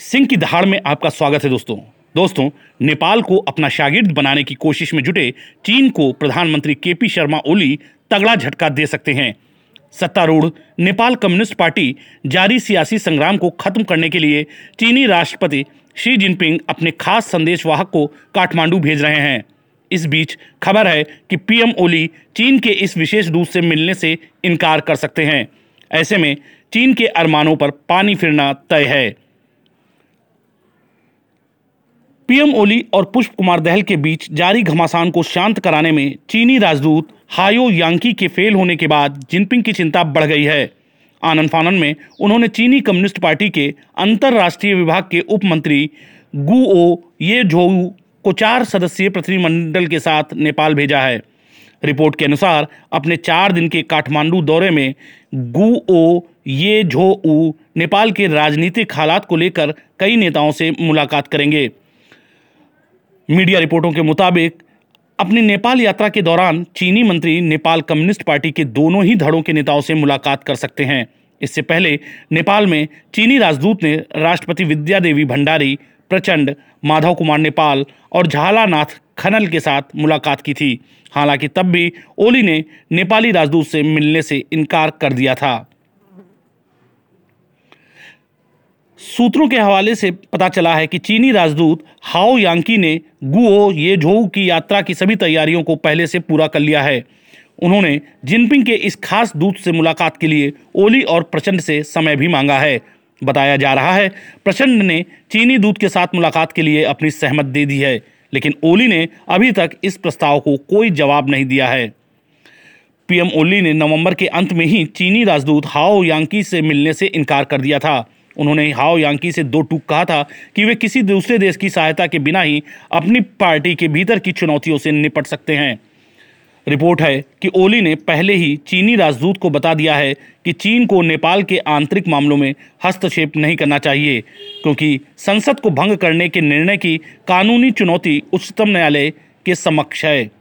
सिंह की दहाड़ में आपका स्वागत है दोस्तों। दोस्तों, नेपाल को अपना शागिर्द बनाने की कोशिश में जुटे चीन को प्रधानमंत्री केपी शर्मा ओली तगड़ा झटका दे सकते हैं। सत्तारूढ़ नेपाल कम्युनिस्ट पार्टी जारी सियासी संग्राम को खत्म करने के लिए चीनी राष्ट्रपति शी जिनपिंग अपने खास संदेशवाहक को काठमांडू भेज रहे हैं। इस बीच खबर है कि पीएम ओली चीन के इस विशेष दूत से मिलने से इनकार कर सकते हैं। ऐसे में चीन के अरमानों पर पानी फिरना तय है। पीएम ओली और पुष्प कुमार दहल के बीच जारी घमासान को शांत कराने में चीनी राजदूत हायो यांकी के फेल होने के बाद जिनपिंग की चिंता बढ़ गई है। आनंद फानन में उन्होंने चीनी कम्युनिस्ट पार्टी के अंतर्राष्ट्रीय विभाग के उप मंत्री गु ओ ये झोऊ को चार सदस्यीय प्रतिनिधिमंडल के साथ नेपाल भेजा है। रिपोर्ट के अनुसार अपने चार दिन के काठमांडू दौरे में गु ओ ये झो ऊ नेपाल के राजनीतिक हालात को लेकर कई नेताओं से मुलाकात करेंगे। मीडिया रिपोर्टों के मुताबिक, अपनी नेपाल यात्रा के दौरान चीनी मंत्री नेपाल कम्युनिस्ट पार्टी के दोनों ही धड़ों के नेताओं से मुलाकात कर सकते हैं। इससे पहले नेपाल में चीनी राजदूत ने राष्ट्रपति विद्या देवी भंडारी, प्रचंड माधव कुमार नेपाल और झालानाथ खनल के साथ मुलाकात की थी। हालाँकि तब भी ओली ने नेपाली राजदूत से मिलने से इनकार कर दिया था। सूत्रों के हवाले से पता चला है कि चीनी राजदूत हाओ यांकी ने गुओ ये झोऊ की यात्रा की सभी तैयारियों को पहले से पूरा कर लिया है। उन्होंने जिनपिंग के इस खास दूत से मुलाकात के लिए ओली और प्रचंड से समय भी मांगा है। बताया जा रहा है, प्रचंड ने चीनी दूत के साथ मुलाकात के लिए अपनी सहमत दे दी है, लेकिन ओली ने अभी तक इस प्रस्ताव को कोई जवाब नहीं दिया है। पीएम ओली ने नवंबर के अंत में ही चीनी राजदूत हाओ यांकी से मिलने से इनकार कर दिया था। उन्होंने हाओ यांकी से दो टूक कहा था कि वे किसी दूसरे देश की सहायता के बिना ही अपनी पार्टी के भीतर की चुनौतियों से निपट सकते हैं। रिपोर्ट है कि ओली ने पहले ही चीनी राजदूत को बता दिया है कि चीन को नेपाल के आंतरिक मामलों में हस्तक्षेप नहीं करना चाहिए, क्योंकि संसद को भंग करने के निर्णय की कानूनी चुनौती उच्चतम न्यायालय के समक्ष है।